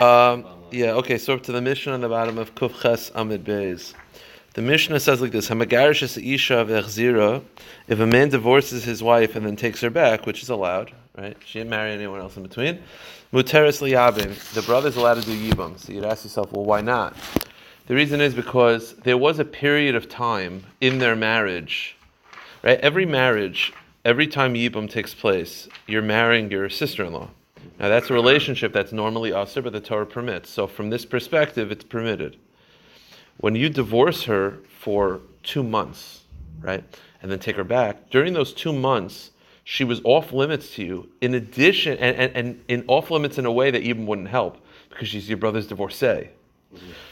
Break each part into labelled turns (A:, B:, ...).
A: Um, yeah, okay, so to the Mishnah on the bottom of Kuf Ches Amid Beis. The Mishnah says like this: Hamagarish is isha v'echzira. If a man divorces his wife and then takes her back, which is allowed, right? She didn't marry anyone else in between. Muteris liyabim. The brother's allowed to do yibam. So you'd ask yourself, well, why not? The reason is because there was a period of time in their marriage, right? Every marriage, every time yibam takes place, you're marrying your sister-in-law. Now that's a relationship that's normally usher, but the Torah permits. So from this perspective, it's permitted. When you divorce her for two months, right, and then take her back, during those two months, she was off limits to you. In addition, and, and, and in off limits in a way that even wouldn't help because she's your brother's divorcee.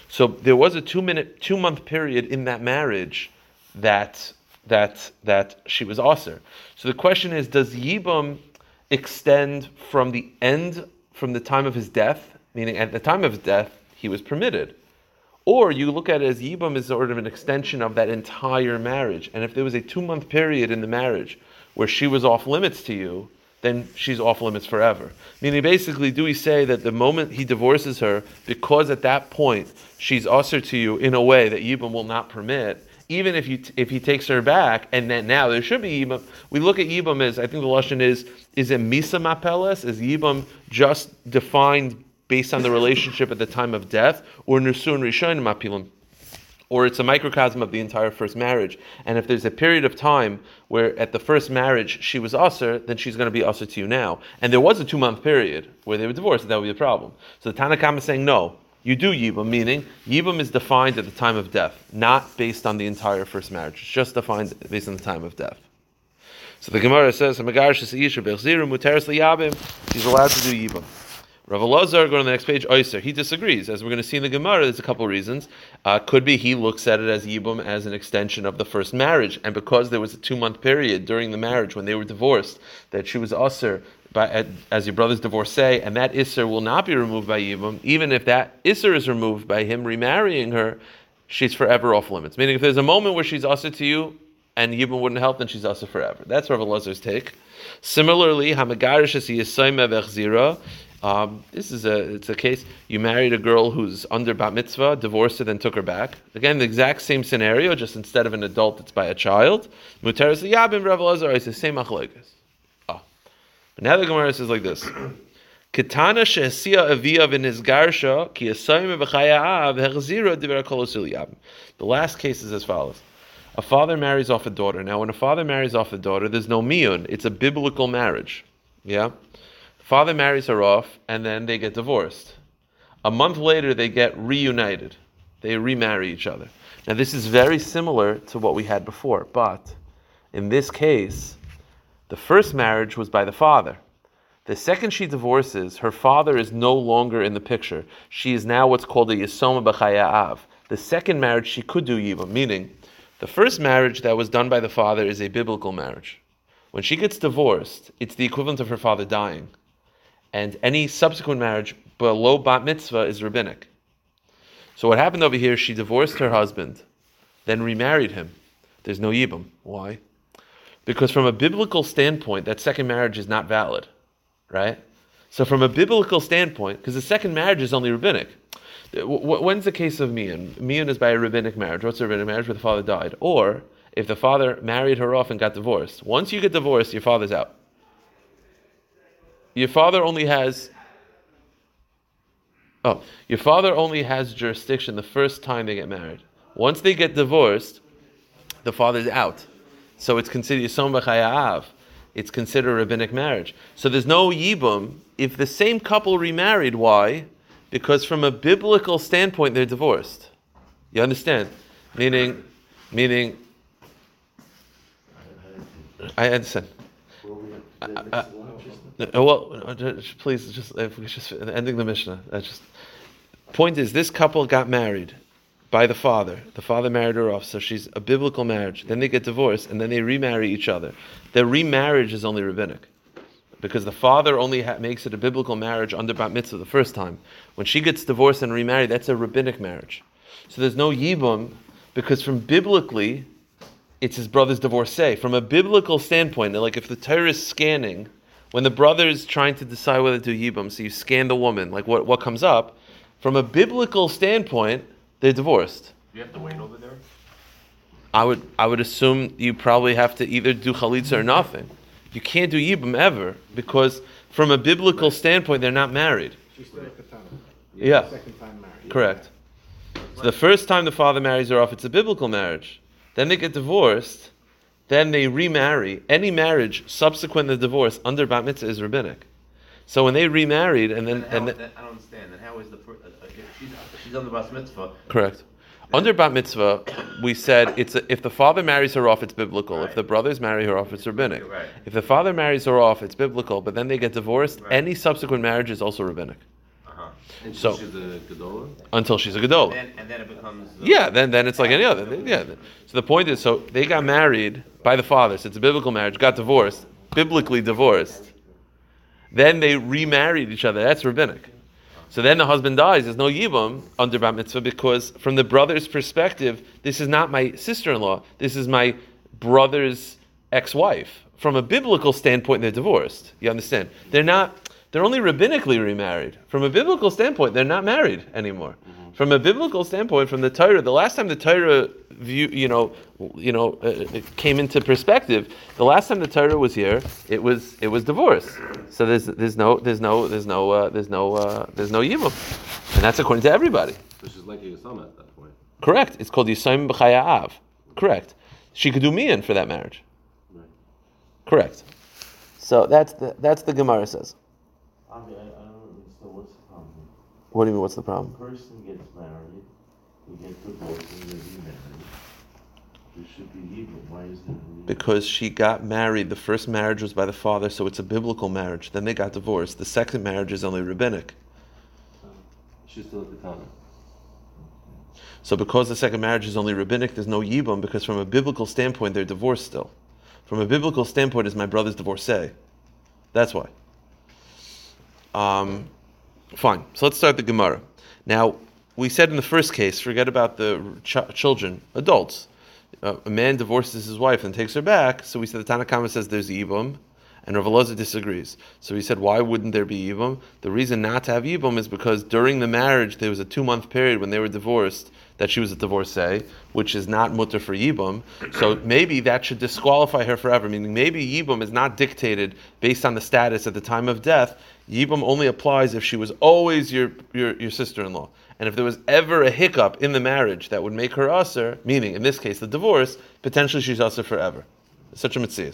A: So there was a two minute, two month period in that marriage that that that she was usher. So the question is, does Yibam extend from the end, from the time of his death, meaning at the time of his death, he was permitted. Or you look at it as Yibam is sort of an extension of that entire marriage. And if there was a two month period in the marriage where she was off limits to you, then she's off limits forever. Meaning, basically, do we say that the moment he divorces her, because at that point she's usher to you in a way that Yibam will not permit, even if you if he takes her back, and then now there should be Yibam. We look at Yibam as I think the lashon is is it misa mapeles? Is Yibam just defined based on the relationship at the time of death, or nusun rishon mapilim? Or it's a microcosm of the entire first marriage. And if there's a period of time where at the first marriage she was usher, then she's going to be usher to you now. And there was a two month period where they were divorced, and that would be a problem. So the Tanakam is saying no, you do Yibam, meaning Yibam is defined at the time of death, not based on the entire first marriage. It's just defined based on the time of death. So the Gemara says, He's allowed to do Yibam. Rav Elazar, go to the next page, Oyser. He disagrees. As we're going to see in the Gemara, there's a couple of reasons. Uh, could be he looks at it as Yibum as an extension of the first marriage. And because there was a two month period during the marriage when they were divorced, that she was Usser by, as your brother's divorcee, and that Isser will not be removed by Yibum, even if that Isser is removed by him remarrying her, she's forever off limits. Meaning, if there's a moment where she's Usser to you, and Yibum wouldn't help, then she's also forever. That's Rav Elazar's take. Similarly, Hamagarish is um, this is a it's a case you married a girl who's under bat mitzvah, divorced her, then took her back. Again, the exact same scenario, just instead of an adult, it's by a child. Muteris yabim Rav Elazar is the same achlekas. Now the Gemara says like this. Ketana shehesia aviyav in his garsha ki hechzira diver The last case is as follows. A father marries off a daughter. Now, when a father marries off a daughter, there's no miyun. It's a biblical marriage. Yeah? Father marries her off, and then they get divorced. A month later, they get reunited. They remarry each other. Now, this is very similar to what we had before, but in this case, the first marriage was by the father. The second she divorces, her father is no longer in the picture. She is now what's called a Yisoma B'chaya'av. The second marriage she could do Yiva, meaning the first marriage that was done by the father is a biblical marriage. When she gets divorced, it's the equivalent of her father dying and any subsequent marriage below bat mitzvah is rabbinic. So what happened over here? She divorced her husband, then remarried him. There's no yibum. Why? Because from a biblical standpoint, that second marriage is not valid, right? So from a biblical standpoint, because the second marriage is only rabbinic. When's the case of mian? Mian is by a rabbinic marriage. What's a rabbinic marriage? Where the father died, or if the father married her off and got divorced. Once you get divorced, your father's out your father only has oh, your father only has jurisdiction the first time they get married. Once they get divorced, the father's out. So it's considered Yisom B'chayav. It's considered a rabbinic marriage. So there's no yibum if the same couple remarried. Why? Because from a biblical standpoint, they're divorced. You understand? Meaning, meaning, I understand. I, uh, well, uh, please, just just ending the Mishnah. just point is this couple got married by the father. The father married her off, so she's a biblical marriage. Then they get divorced, and then they remarry each other. Their remarriage is only rabbinic, because the father only ha- makes it a biblical marriage under bat mitzvah the first time. When she gets divorced and remarried, that's a rabbinic marriage. So there's no yibum, because from biblically, it's his brother's divorcee. From a biblical standpoint, like if the Torah is scanning when the brother is trying to decide whether to do yibum, so you scan the woman, like what, what comes up, from a biblical standpoint, they're divorced.
B: Do you have to wait over there?
A: I would I would assume you probably have to either do chalitza or nothing. You can't do yibum ever because from a biblical standpoint, they're not married.
C: She's still a katana.
A: Yeah,
C: Second time married.
A: correct. So the first time the father marries her off, it's a biblical marriage. Then they get divorced. Then they remarry. Any marriage subsequent to the divorce under bat mitzvah is rabbinic. So when they remarried and then
B: Then how,
A: and then,
B: then, I don't understand. Then how is the per, uh, uh, if she's she's on the bas mitzvah?
A: Correct. Under bat mitzvah, we said it's a, if the father marries her off, it's biblical. If the brothers marry her off, it's rabbinic.
B: Right.
A: If the father marries her off, it's biblical. But then they get divorced.
B: Right.
A: Any subsequent marriage is also rabbinic
B: Uh-huh.
D: And
A: So-
D: she's a Gedola?
A: until she's a gedola.
B: And, and then it becomes. uh,
A: Yeah, then then it's like any other. Yeah. So the point is, so they got married by the father. So it's a biblical marriage. Got divorced, biblically divorced. Then they remarried each other. That's rabbinic. So then the husband dies. There's no yibum under bat mitzvah because from the brother's perspective, this is not my sister-in-law. This is my brother's ex-wife. From a biblical standpoint, they're divorced. You understand? They're not. They're only rabbinically remarried. From a biblical standpoint, they're not married anymore. Mm-hmm. From a biblical standpoint, from the Torah, the last time the Torah view, you know, you know, uh, came into perspective. The last time the Torah was here, it was it was divorce. So there's there's no there's no there's no uh, there's no uh, there's no yibum, and that's according to everybody.
D: So she's like a Yisama at that point.
A: Correct. It's called Yisayim B'chaya Av. Correct. She could do mian for that marriage.
D: Right.
A: Correct. So that's the that's the Gemara says.
E: I mean, I, I don't understand what's the problem.
A: What do you mean? What's the problem?
E: Person gets married, he gets divorced, and they remarried. There should be evil. Why is there? no?
A: Because she got married. The first marriage was by the father, so it's a biblical marriage. Then they got divorced. The second marriage is only rabbinic.
D: She's still a Katana.
A: So because the second marriage is only rabbinic, there's no yibum because from a biblical standpoint they're divorced still. From a biblical standpoint, is my brother's divorcee. That's why. Um, fine. So let's start the Gemara. Now we said in the first case, forget about the ch- children, adults. Uh, a man divorces his wife and takes her back. So we said the Tanakhama says there's yibum, and Rav Elazar disagrees. So he said, why wouldn't there be yibum? The reason not to have yibum is because during the marriage there was a two month period when they were divorced that she was a divorcee, which is not mutter for yibum. So maybe that should disqualify her forever. Meaning maybe yibum is not dictated based on the status at the time of death. Yibum only applies if she was always your your, your sister in law. And if there was ever a hiccup in the marriage that would make her usher, meaning in this case the divorce, potentially she's usher forever. Such a mitzvah.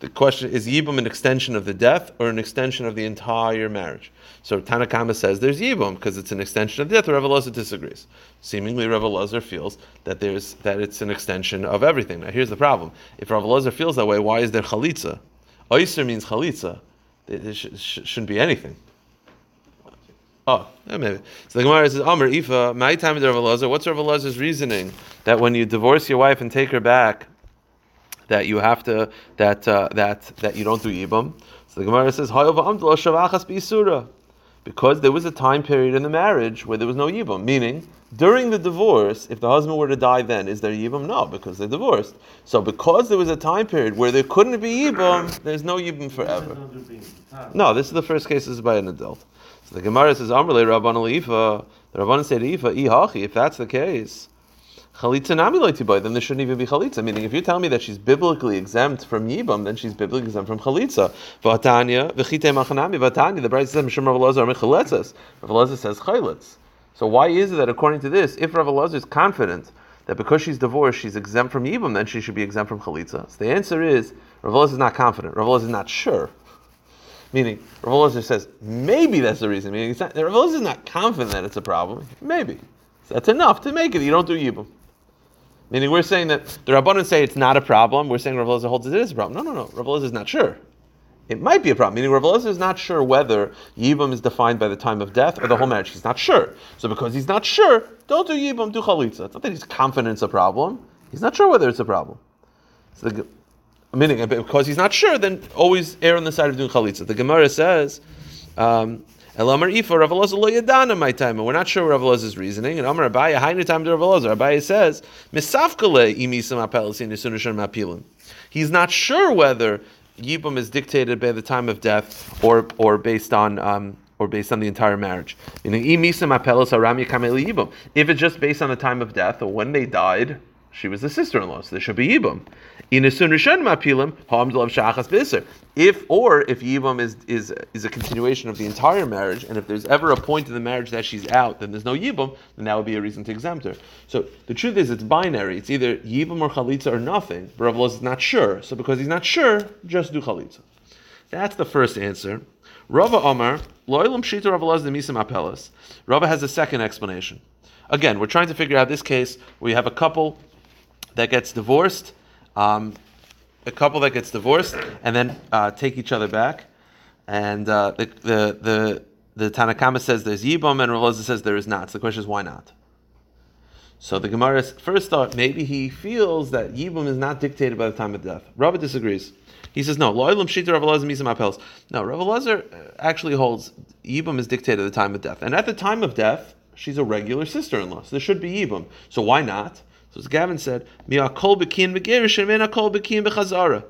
A: The question is Yibum an extension of the death or an extension of the entire marriage? So Tanakama says there's Yibum because it's an extension of death. Rav Elazar disagrees. Seemingly, Rav Elazar feels that there's that it's an extension of everything. Now, here's the problem: if Rav Elazar feels that way, why is there chalitza? Oyser means chalitza. There sh- sh- shouldn't be anything. Oh, yeah, maybe. So the Gemara says, Amr, Ifa, my time is Rav Elazar. What's Rav Elazar's reasoning that when you divorce your wife and take her back, that you have to that uh, that that you don't do ibum. So the Gemara says, because there was a time period in the marriage where there was no yibum. Meaning, during the divorce, if the husband were to die, then is there yibum? No, because they're divorced. So because there was a time period where there couldn't be yibum, there's no yibum forever. No, this is the first case. This is by an adult. So the Gemara says, "Amrle Rabban Alifa." The Rabban said, "Ifa ihachi." If that's the case, chalitza nami loitibai. Then there shouldn't even be chalitza. Meaning, if you're telling me that she's biblically exempt from yibam, then she's biblically exempt from chalitza. Vatanya v'chite machanami vatanya. The Brisa says, "Mishum Rav Elazar mechaletzas." Rav Elazar says chalitz. So why is it that according to this, if Rav Elazar is confident that because she's divorced, she's exempt from yibam, then she should be exempt from chalitza? So the answer is Rav Elazar is not confident. Rav Elazar is not sure. Meaning, Rav Elazar says maybe that's the reason. Meaning, not, Rav Elazar is not confident that it's a problem. Maybe that's enough to make it. You don't do yibum. Meaning, we're saying that the Rabbanan say it's not a problem. We're saying Rav Elazar holds it is a problem. No, no, no. Rav Elazar is not sure. It might be a problem. Meaning, Rav Elazar is not sure whether yibum is defined by the time of death or the whole marriage. He's not sure. So, because he's not sure, don't do yibum, do chalitza. It's not that he's confident it's a problem. He's not sure whether it's a problem. So the, meaning because he's not sure, then always err on the side of doing chalitza. The Gemara says, um, Elamar Ifa Rav Elazar lo yadana my time, we're not sure Rav Elazar's reasoning. And Amar Abaye Hainu time to Rav Elazar. Abaye says, Misafkale imisam apelasin isunishan mapilim. He's not sure whether Yibum is dictated by the time of death or or based on um, or based on the entire marriage. Meaning, "I mapelos aram yakamei Yibum. If it's just based on the time of death or when they died, she was the sister-in-law, so there should be Yibum. Inasun rishon mapilim ha'am delav shachas b'isser. If or if Yibum is is is a continuation of the entire marriage, and if there's ever a point in the marriage that she's out, then there's no Yibum, then that would be a reason to exempt her. So the truth is, it's binary. It's either Yibum or Chalitza or nothing. But Rav is not sure. So because he's not sure, just do Chalitza. That's the first answer. Rava Omar, Loilam Shita Rav Elazar Misim Apelas. Rava has a second explanation. Again, we're trying to figure out this case. We have a couple that gets divorced, um, a couple that gets divorced, and then uh, take each other back. And uh, the, the the the Tanakama says there's Yibam, and Rav Elazar says there is not. So the question is why not? So the Gemara first thought maybe he feels that Yibum is not dictated by the time of death. Rava disagrees. He says no. Lo'ilam shita Rav Elazar apels. No, Rav uh, actually holds Yibum is dictated at the time of death, and at the time of death, she's a regular sister-in-law. So there should be Yibum. So why not? So as Gavin said, mi'akol b'kin begirish and mi'akol b'kin b'chazara.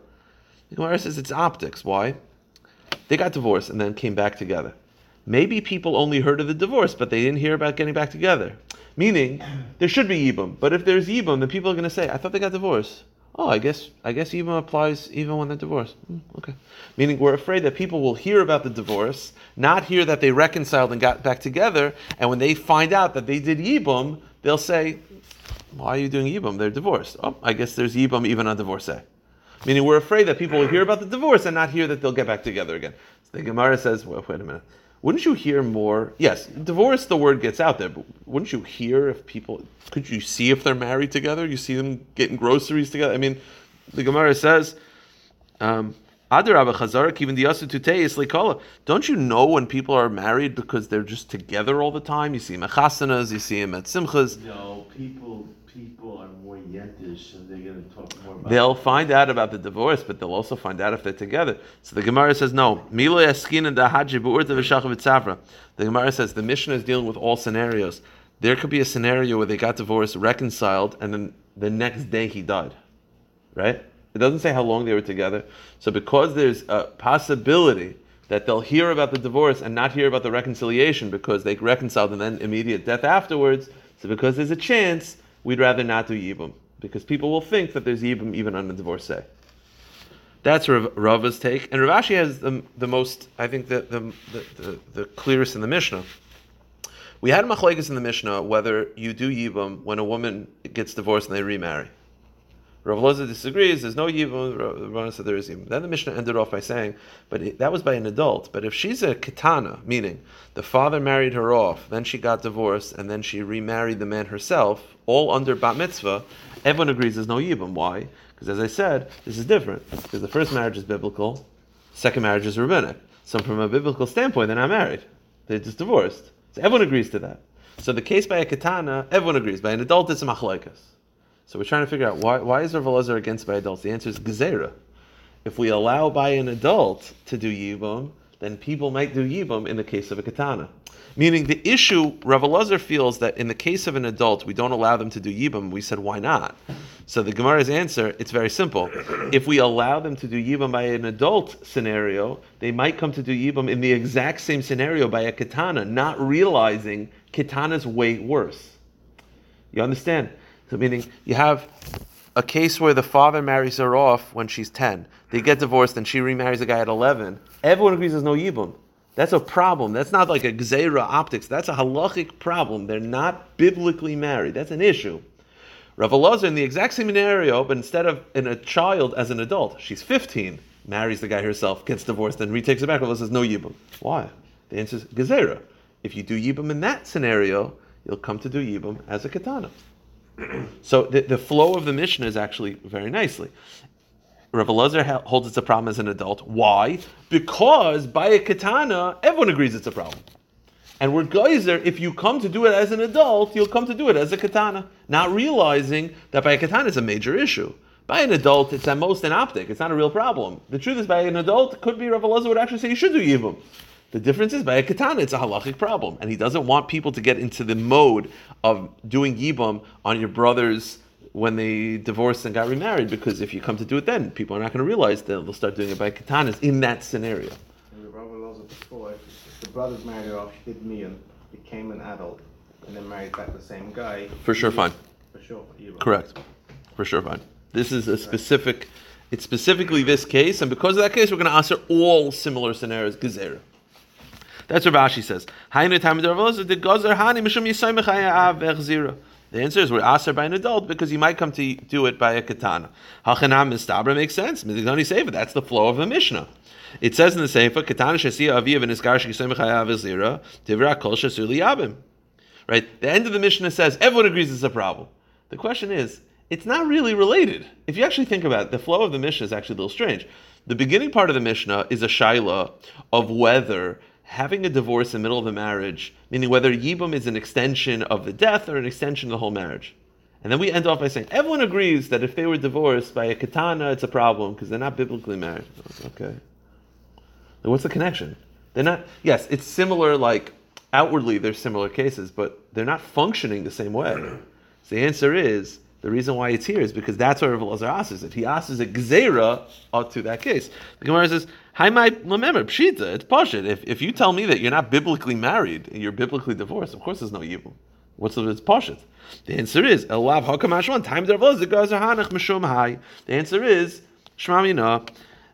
A: The Gemara says it's optics. Why? They got divorced and then came back together. Maybe people only heard of the divorce, but they didn't hear about getting back together. Meaning, there should be Yibum. But if there's Yibum, then people are going to say, I thought they got divorced. Oh, I guess I guess Yibum applies even when they're divorced. Hmm, okay. Meaning, we're afraid that people will hear about the divorce, not hear that they reconciled and got back together, and when they find out that they did Yibum, they'll say, Why are you doing Yibum? They're divorced. Oh, I guess there's Yibum even on divorcee. Meaning, we're afraid that people will hear about the divorce and not hear that they'll get back together again. So the Gemara says, well, wait a minute. Wouldn't you hear more? Yes, divorce, the word gets out there, but wouldn't you hear if people, could you see if they're married together? You see them getting groceries together? I mean, the Gemara says, um, Even the Yasu Tutei Likala. Don't you know when people are married because they're just together all the time? You see them at chasanas, you see them at simchas.
E: No, people, people are more yetish and they're going to talk more about
A: They'll find out about the divorce, but they'll also find out if they're together. So the Gemara says, no. Milo yaskin and dahaji bu'urta v'shachavit safra. The Gemara says the Mishnah is dealing with all scenarios. There could be a scenario where they got divorced, reconciled, and then the next day he died. Right? It doesn't say how long they were together. So because there's a possibility that they'll hear about the divorce and not hear about the reconciliation because they reconciled and then immediate death afterwards, so because there's a chance, we'd rather not do Yibum. Because people will think that there's Yibum even on the divorcee. That's Rav, Rava's take. And Rav Ashi has the, the most, I think, the, the, the, the, the clearest in the Mishnah. We had machlekes in the Mishnah whether you do Yibum when a woman gets divorced and they remarry. Rav Loza disagrees. There's no yibum. Rav said there is yibum. Then the Mishnah ended off by saying, but it, that was by an adult. But if she's a katana, meaning the father married her off, then she got divorced, and then she remarried the man herself, all under bat mitzvah, everyone agrees there's no yibum. Why? Because as I said, this is different. Because the first marriage is biblical, second marriage is rabbinic. So from a biblical standpoint, they're not married. They're just divorced. So everyone agrees to that. So the case by a katana, everyone agrees. By an adult, it's a machlekes. So we're trying to figure out why, why is Rav Elazar against by adults? The answer is gezerah. If we allow by an adult to do yibum, then people might do yibum in the case of a katana. Meaning the issue, Rav Elazar feels that in the case of an adult, we don't allow them to do yibum. We said, why not? So the Gemara's answer, it's very simple. If we allow them to do yibum by an adult scenario, they might come to do yibum in the exact same scenario by a katana, not realizing katana's way worse. You understand? So meaning you have a case where the father marries her off when she's 10. They get divorced and she remarries a guy at 11. Everyone agrees there's no yibum. That's a problem. That's not like a gzeira optics. That's a halachic problem. They're not biblically married. That's an issue. Rav Elazar in the exact same scenario, but instead of in a child as an adult, she's 15, marries the guy herself, gets divorced, then retakes it back. Rav says no yibum. Why? The answer is gzeira. If you do yibum in that scenario, you'll come to do yibum as a katana. So the, the flow of the Mishnah is actually very nicely. Rav Elazar holds it's a problem as an adult. Why? Because by a katana, everyone agrees it's a problem. And we're geyser, if you come to do it as an adult, you'll come to do it as a katana, not realizing that by a katana is a major issue. By an adult, it's at most an optic. It's not a real problem. The truth is, by an adult, could be Rav Elazar would actually say you should do yibum. The difference is by a katana, it's a halachic problem, and he doesn't want people to get into the mode of doing yibum on your brother's when they divorced and got remarried because if you come to do it then, people are not going to realize that they'll start doing it by katanas in that scenario.
C: And the Rabbi laws of before, if the brothers married her off, she did Mian, became an adult, and then married back the same guy.
A: For sure, fine.
C: For sure, Yibum.
A: Correct. For sure, fine. This is a specific. It's specifically this case, and because of that case, we're going to answer all similar scenarios. Gezerah. That's what Rashi says. The answer is we're asked by an adult because you might come to do it by a katana. Hachanam mistabra makes sense. Midigdani sefer. That's the flow of the Mishnah. It says in the sefer katana shesia aviv and iskar sheyisoymech hayav echzira tivra kol liyabim. Right. The end of the Mishnah says everyone agrees it's a problem. The question is, it's not really related. If you actually think about it, the flow of the Mishnah is actually a little strange. The beginning part of the Mishnah is a shaila of whether having a divorce in the middle of a marriage, meaning whether yibum is an extension of the death or an extension of the whole marriage. And then we end off by saying everyone agrees that if they were divorced by a katana, it's a problem because they're not biblically married. Okay. Then what's the connection? They're not. Yes, it's similar. Like outwardly, they're similar cases, but they're not functioning the same way. So the answer is the reason why it's here is because that's where Rav Elazar asks it. He asks a gzera to that case. The Gemara says, "Hi, my remember pshita. It's pashit. If if you tell me that you're not biblically married and you're biblically divorced, of course there's no yibum. What's the it's? The answer is elav hakamashwan. Time Rav Elazar gazer hanach mishum hai. The answer is shmamina.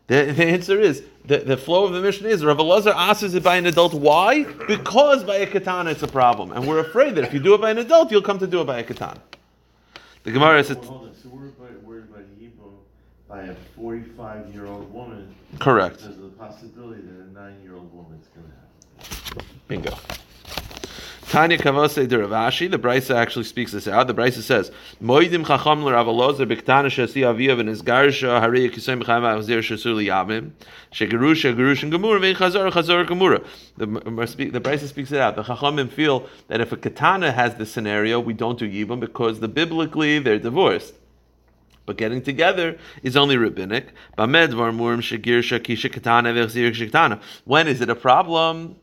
A: The, the answer is the, the flow of the Mishnah is Rav Elazar asks it by an adult. Why? Because by a katana it's a problem, and we're afraid that if you do it by an adult, you'll come to do it by a katana. The Gemara says
E: Well, hold on, so we're about, worried about Yibum by a forty-five-year-old woman.
A: correct.
E: There's the possibility that a nine-year-old woman's gonna have.
A: Bingo. Tanya Kavase de Ravashi, the Brisa actually speaks this out. The Brisa says, Moidim chacham l'Rav Elazar b'ktana shesi aviyav and his garsha harei kisem b'chaim avzir shesur liyavim shegerusha gerushin gemura vein chazor chazor gemura. The the Brisa speaks it out. The chachamim feel that if a katana has this scenario, we don't do yibam because the biblically they're divorced. But getting together is only rabbinic. When is it a problem?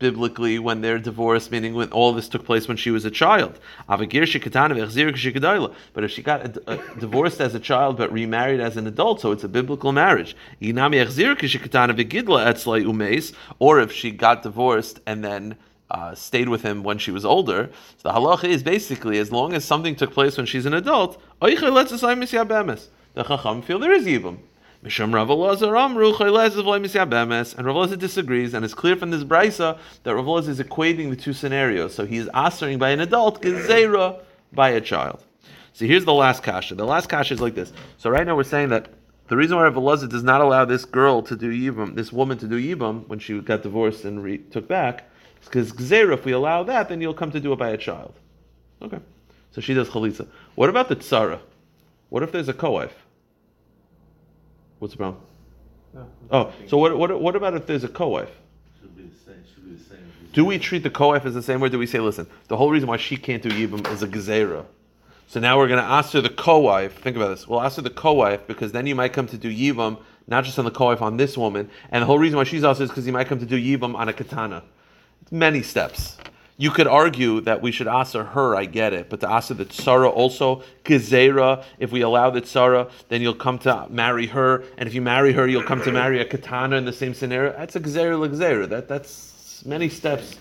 A: Biblically, when they're divorced, meaning when all this took place when she was a child. But if she got uh, divorced as a child but remarried as an adult, so it's a biblical marriage. Or if she got divorced and then uh, stayed with him when she was older. So the halacha is basically as long as something took place when she's an adult, the chacham feel there is yibum. Mishum Rav Amru and Rav disagrees, and it's clear from this brisa that Rav is equating the two scenarios. So he is answering by an adult, gezerah by a child. So here's the last kasha. The last kasha is like this. So right now we're saying that the reason why Rav does not allow this girl to do yibum, this woman to do yibum when she got divorced and re- took back, because gezerah. If we allow that, then you'll come to do it by a child. Okay. So she does chalitza. What about the tzara? What if there's a co-wife? What's the problem?
C: No,
A: Oh, so what, what, what about if there's a co-wife?
E: Should be the same, should be the same.
A: Do we treat the co-wife as the same way? Do we say, listen, the whole reason why she can't do yibum is a gezerah. So now we're going to ask her the co-wife. Think about this. We'll ask her the co-wife because then you might come to do yibum, not just on the co-wife on this woman. And the whole reason why she's also is because you might come to do yibum on a katana. Many steps. You could argue that we should answer her, I get it, but to answer the tsara also, gezerah, if we allow the tsara, then you'll come to marry her, and if you marry her, you'll come to marry a katana in the same scenario. That's a gezerah gezerah. That that's many steps.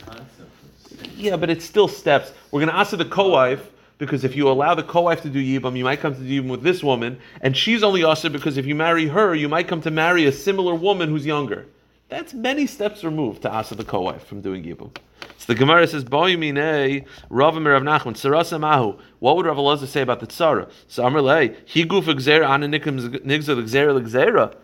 A: Yeah, but it's still steps. We're going to answer the co-wife because if you allow the co-wife to do yibam, you might come to do yibam with this woman, and she's only also because if you marry her, you might come to marry a similar woman who's younger. That's many steps removed to asa the co-wife from doing yibum. So the Gemara says, "Boyimine Rav Rav Nachman Sarasa Mahu." What would Rav Elazar say about the tzara? So Amr Lei, he guf gzera ananikim nigza gzera gzera.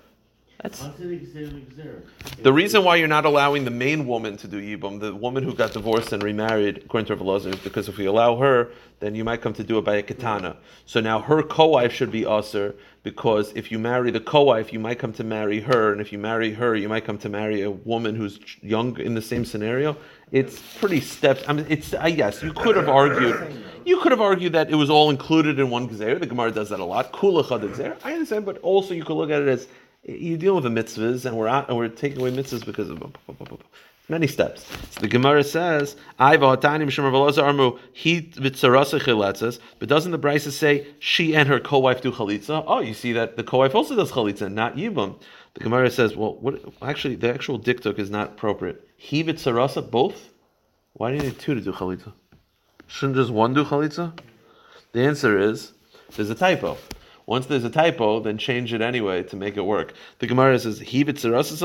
A: That's
E: What's it exactly there?
A: the reason why you're not allowing the main woman to do yibum, the woman who got divorced and remarried, according to Rav Elazar, is because if we allow her, then you might come to do it by a katana. So now her co-wife should be usher because if you marry the co-wife, you might come to marry her, and if you marry her, you might come to marry a woman who's young in the same scenario. It's pretty steps. I mean, it's I guess you could have argued. You could have argued that it was all included in one gezer. The Gemara does that a lot. Kula chad gezer. I understand, but also you could look at it as you deal with the mitzvahs, and we're out, and we're taking away mitzvahs because of. Many steps. So the Gemara says, "I v'hatanim shem Rav armu he v'tzarasa chiletzas." But doesn't the Brisa say she and her co-wife do chalitza? Oh, you see that the co-wife also does chalitza, not yibum. The Gemara says, "Well, what? Actually, the actual diktuk is not appropriate. He v'tzarasa both. Why do you need two to do chalitza? Shouldn't just one do chalitza?" The answer is there's a typo. Once there's a typo, then change it anyway to make it work. The Gemara says, "He v'tzarasa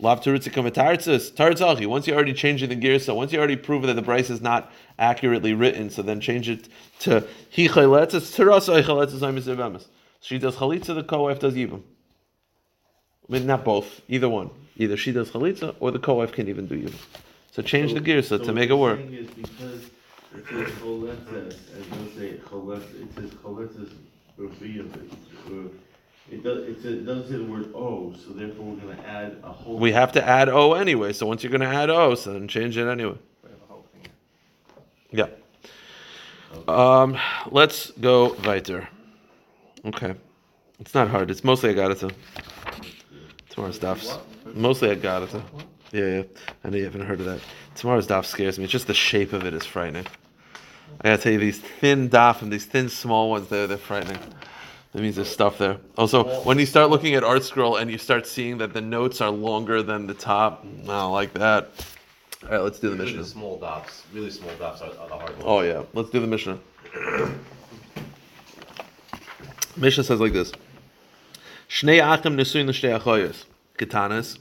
A: salkadaytach elav oi he oi tzarasa." Lav. Once you already changed the gear, so once you already proven that the price is not accurately written, so then change it to he chayletzis terasa chayletzis. She does chalitza, the co-wife does yibum. I mean, not both, either one. Either she does chalitza or the co-wife can even do yibum. So change the gear so to make it work.
E: Is because it says choletzes, and don't say choletz, it says choletzes reviyah, uh, it does, it says, it doesn't say the word o, so therefore we're gonna add a whole.
A: We have to add o anyway. So once you're going to add o, so then change it anyway.
C: We have a whole thing.
A: Yeah. Um, let's go weiter. Okay. It's not hard. It's mostly Agadata. Tomorrow's daf. Mostly Agadata. Yeah, yeah. I know you haven't heard of that. Tomorrow's daf scares me. It's just the shape of it is frightening. I gotta tell you, these thin daf and these thin small ones, they're, they're frightening. That means there's stuff there. Also, when you start looking at ArtScroll and you start seeing that the notes are longer than the top, I don't like that. All right, let's do the Mishnah.
B: the small dots, really small dots are, are the hard ones.
A: Oh yeah, let's do the Mishnah. Mishnah says like this: Shnei achim nesuin l'shtei achoyos. Katanas.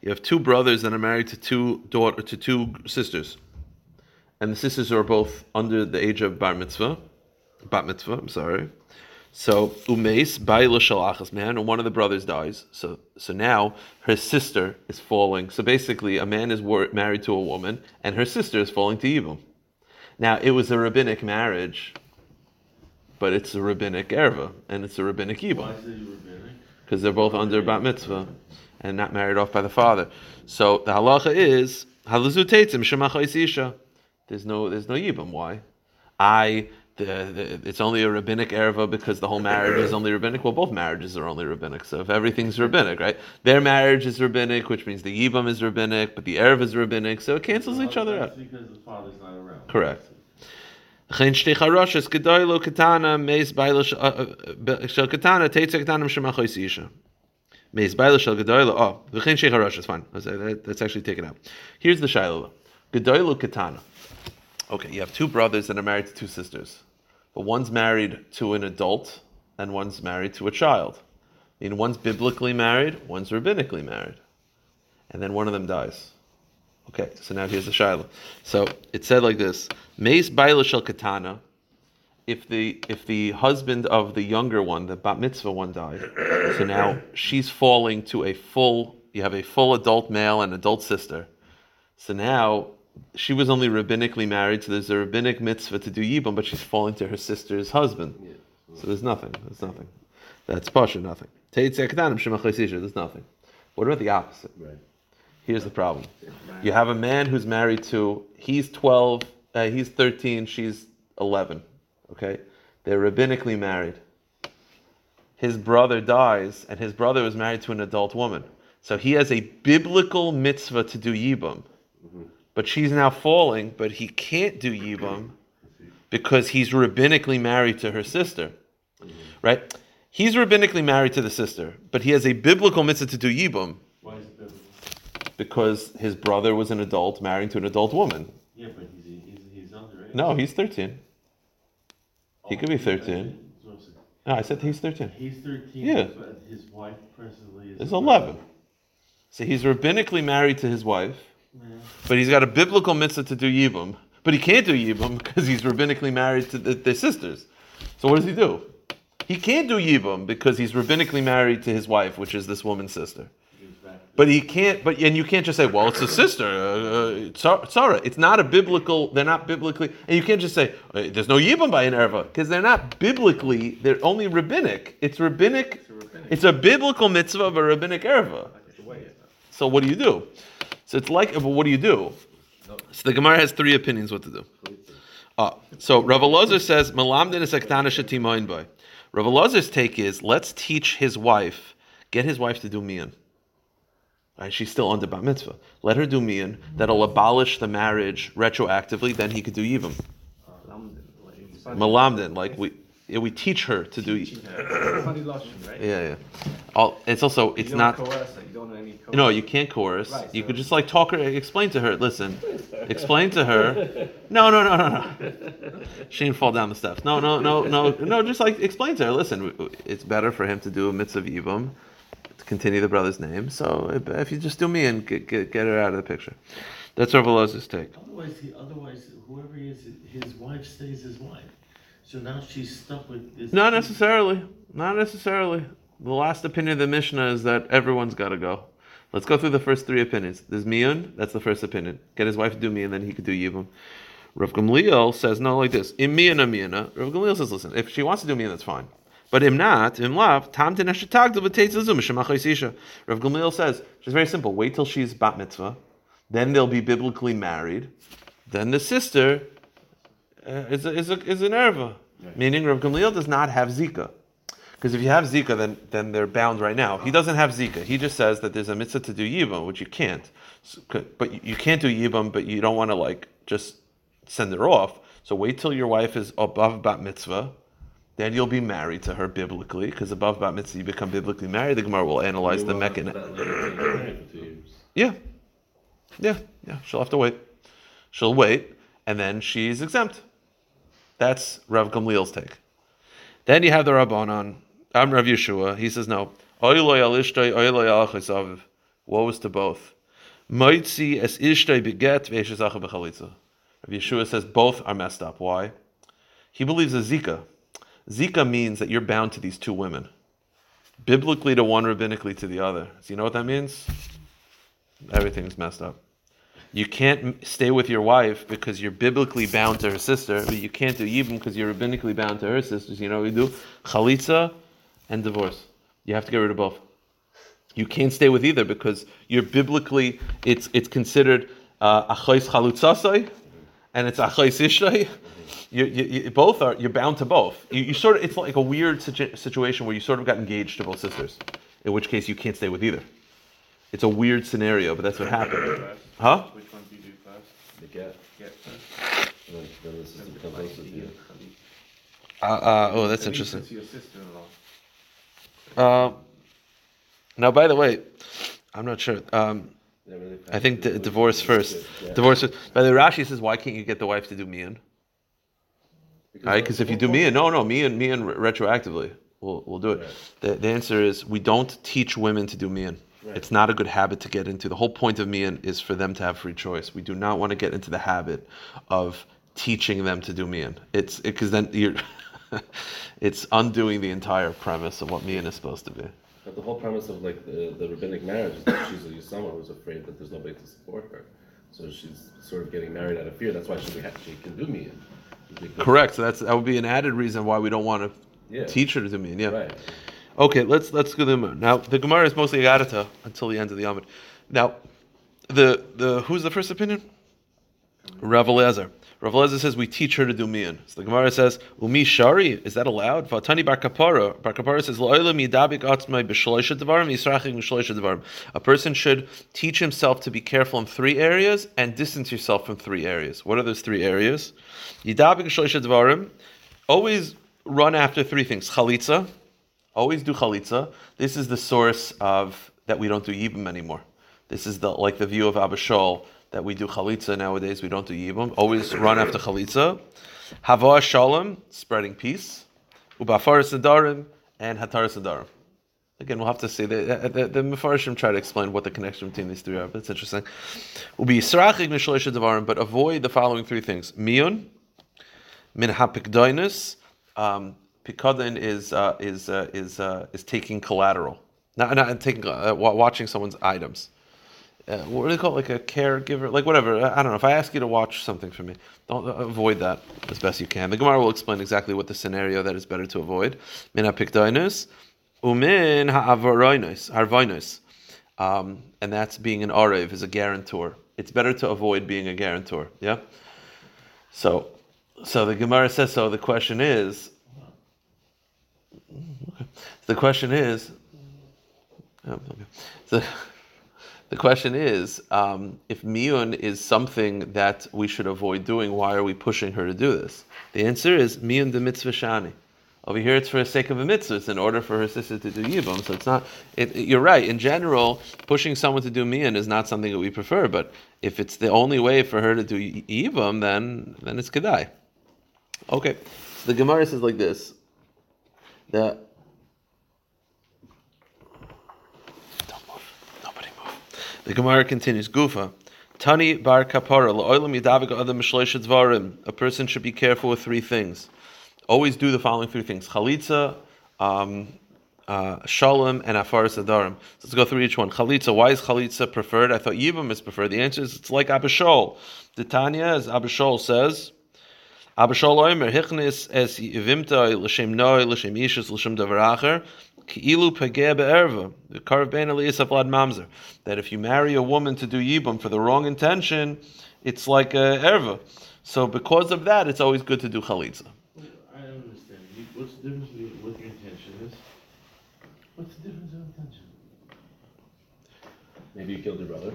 A: You have two brothers that are married to two daughter to two sisters, and the sisters are both under the age of bar mitzvah, bat mitzvah. I'm sorry. So umeis ba'ila shalachas man, and one of the brothers dies. So so now her sister is falling. So basically, a man is wor- married to a woman, and her sister is falling to Yibum. Now, it was a rabbinic marriage, but it's a rabbinic erva, and it's a rabbinic
E: Why is it rabbinic?
A: because they're both under bat mitzvah and not married off by the father. So the halacha is halazu shemachos isha. There's no there's no yibum. Why? I the, the, it's only a rabbinic erva because the whole marriage is only rabbinic. Well, both marriages are only rabbinic. So if everything's rabbinic, right? Their marriage is rabbinic, which means the yibum is rabbinic, but the erva is rabbinic. So it cancels each other out.
E: Because the father's not around.
A: Correct. Chen shtei charoshes gedoylo katana meis baila sh- uh, uh, shel katana teitze katanim shemachos isha. Meis baila shel gedoylo. Oh, the chen shtei charoshes. Fine. Let's, uh, That's actually taken out. Here's the shiloh. Gedoylo katana. Okay, you have two brothers that are married to two sisters, but one's married to an adult and one's married to a child. I mean, one's biblically married, one's rabbinically married, and then one of them dies. Okay, so now here's the shiloh. So it said like this: Meis baila shel katana. If the if the husband of the younger one, the bat mitzvah one, died, so now she's falling to a full. You have a full adult male and adult sister. So now she was only rabbinically married, so there's a rabbinic mitzvah to do yibum, but she's falling to her sister's husband. So there's nothing. There's nothing. That's pasha, nothing. Teitzei katanim shemachos isha, There's nothing. What about the opposite?
E: Right.
A: Here's the problem. You have a man who's married to, he's 12, uh, he's 13, she's 11. Okay? They're rabbinically married. His brother dies, and his brother was married to an adult woman. So he has a biblical mitzvah to do yibum. But she's now falling, but he can't do yibum because he's rabbinically married to her sister. Right? He's rabbinically married to the sister, but he has a biblical mitzvah to do yibum
E: Why is it biblical?
A: because his brother was an adult marrying to an adult woman.
E: Yeah, but he's, he's, he's underage.
A: No, he's 13. he could be
E: Oh,
A: 13. No, I said he's 13.
E: He's thirteen.
A: Yeah.
E: But his wife presently is.
A: It's 11. So he's rabbinically married to his wife. But he's got a biblical mitzvah to do yibum. But he can't do yibum because he's rabbinically married to the, their sisters. So what does he do? He can't do yibum because he's rabbinically married to his wife, which is this woman's sister. But he can't. But and you can't just say, "Well, it's a sister." Uh, uh, Sarah. It's not a biblical. They're not biblically. And you can't just say, uh, "There's no yibum by an erva," because they're not biblically. They're only rabbinic. It's rabbinic.
C: It's a rabbinic.
A: It's a biblical mitzvah of a rabbinic erva.
C: That's the way it is.
A: So what do you do? So it's like, but what do you do? So the Gemara has three opinions what to do. Ah, so Rav Elazar says, "Malamdin is aktana shetimoin boy." Rav Elazar's take is, let's teach his wife, get his wife to do mian. Right? She's still under bat mitzvah. Let her do mian. That'll abolish the marriage retroactively. Then he could do yibum. Malamdin, like we yeah, we teach her to do. Yeah, yeah. All, it's also it's not.
C: Coerce don't know any coerce.
A: No, you can't coerce.
C: Right,
A: you
C: so-
A: could just like talk her, explain to her. Listen, explain to her. No, no, no, no, no. She didn't fall down the steps. No, no, no, no, no. Just like explain to her. Listen, it's better for him to do a mitzvah yibum, to continue the brother's name. So if, if you just do me and get, get, get her out of the picture, that's Rav Elazar's take.
E: Otherwise, he, otherwise, whoever he is, his wife stays his wife. So now she's stuck with this.
A: Not necessarily. Not necessarily. The last opinion of the Mishnah is that everyone's got to go. Let's go through the first three opinions. There's Miyun, that's the first opinion. Get his wife to do Miyun, then he could do Yibum. Rav Gamliel says, no, like this. Im Miyuna Miyuna. Rav Gamliel says, listen, if she wants to do Miyun, that's fine. But im not, im lav, tam tin ashetagdil b'teitzazum, shemachais isha. Rav Gamliel says, it's very simple. Wait till she's bat mitzvah. Then they'll be biblically married. Then the sister uh, is, a, is, a, is an erva. Meaning Rav Gamliel does not have Zika. Because if you have Zika, then, then they're bound right now. He doesn't have Zika. He just says that there's a mitzvah to do Yibam, which you can't. So, but you- can't do Yibam, but you don't want to like just send her off. So wait till your wife is above bat mitzvah. Then you'll be married to her biblically, because above bat mitzvah you become biblically married. The Gemara will analyze the mechanism.
D: That lady can't get married for two years.
A: Yeah. Yeah, yeah. She'll have to wait. She'll wait, and then she's exempt. That's Rav Gamliel's take. Then you have the Rabbanon. I'm Rav Yeshua. He says no. Woe is to both. Moitzi es. Rav Yeshua says both are messed up. Why? He believes a Zika. Zika means that you're bound to these two women. Biblically to one, rabbinically to the other. So you know what that means? everything's messed up. You can't stay with your wife because you're biblically bound to her sister, but you can't do yibum because you're rabbinically bound to her sisters. You know what you do? Chalitza and divorce. You have to get rid of both. You can't stay with either because you're biblically, it's it's considered uh, chalutzasai and it's achais ishtay. You, you, you, both are, you're bound to both. You, you sort of, it's like a weird situ- situation where you sort of got engaged to both sisters, in which case you can't stay with either. It's a weird scenario, but that's what happened. Huh?
C: Which one do you do first?
D: They get,
C: Get first.
D: and then, then the sister becomes also to you.
A: Uh, uh, oh, that's
C: At least
A: interesting.
C: It's your sister-in-law.
A: Uh, now, by the way, I'm not sure. Um, I think d- divorce first.
D: Yeah.
A: Divorce first. By the way, Rashi says, why can't you get the wife to do mian?
D: Because
A: Right? Because if you do mian, no, no, mian, mian re- retroactively, we'll, we'll do it. The, the answer is we don't teach women to do mian. It's not a good habit to get into. The whole point of mian is for them to have free choice. We do not want to get into the habit of teaching them to do mian. It's because then you're, it's undoing the entire premise of what mian is supposed to be.
D: But the whole premise of like the, the rabbinic marriage is that she's a Yusama who's afraid that there's nobody to support her. So she's sort of getting married out of fear. That's why she, she can do me.
A: Correct. So that's that would be an added reason why we don't want to
D: Yeah.
A: teach her to do mian. Yeah.
D: Right.
A: Okay, let's let's go to the Gemara. Now the Gemara is mostly Agadata until the end of the Amid. Now, the the who's the first opinion? Rav Eliezer. Rav Eliezer says we teach her to do mian. So the Gemara says umi shari is that allowed? Vatani bar kapara. Bar kapara says lo'olam yidabik atzmai b'shloisha devarim yisrachik b'shloisha devarim. A person should teach himself to be careful in three areas and distance yourself from three areas. What are those three areas? Yidabik b'shloisha devarim. Always run after three things. Chalitza. Always do chalitza. This is the source of that we don't do yibum anymore. This is the like the view of Abba Shaul that we do chalitza nowadays. We don't do yibum. Always run after chalitza. Hava shalom, spreading peace. Ubafaris nadarim and hataris nadarim. Again, we'll have to see. The, the, the try to explain what the connection between these three are, but it's interesting. Will be devarim, but avoid the following three things: miyun, min hapikdoinus. Um, is uh, is uh, is uh, is taking collateral, not not taking uh, watching someone's items. Uh, what do they call it? Like a caregiver, like whatever. I don't know. If I ask you to watch something for me, don't uh, avoid that as best you can. The Gemara will explain exactly what the scenario that is better to avoid. Min hapikdoinus, umin um, and that's being an arev is a guarantor. It's better to avoid being a guarantor. Yeah. So, so the Gemara says so. The question is, the question is, oh, okay. The question is, um, if miyun is something that we should avoid doing, why are we pushing her to do this? The answer is miyun de mitzvah shani. Over here, it's for the sake of a mitzvah. It's in order for her sister to do yibum. So it's not. It, you're right. In general, pushing someone to do miyun is not something that we prefer. But if it's the only way for her to do yibum, then then it's kedai. Okay. So the Gemara says like this. The don't move. Nobody move. The Gemara continues. Gufa. Tani bar kapara la'olam yidavik adam mishloisha dvarim. A person should be careful with three things. Always do the following three things: chalitza, um, uh, shalom, and afaris adarim. So let's go through each one. Chalitza. Why is chalitza preferred? I thought yibam is preferred. The answer is it's like abishol. The Tanya, as abishol says. Abishol oimer hichnis es yivimta l'shem noi l'shem ishus l'shem davar acher ki'ilu pageh be'erva the karv ben eliyas vlad mamzer that if you marry a woman to do yibum for the wrong intention, it's like a erva. So because of that, it's always good to do chalitza.
E: I don't understand. What's the difference between what your intention is? What's the difference of intention?
D: Maybe you killed your brother.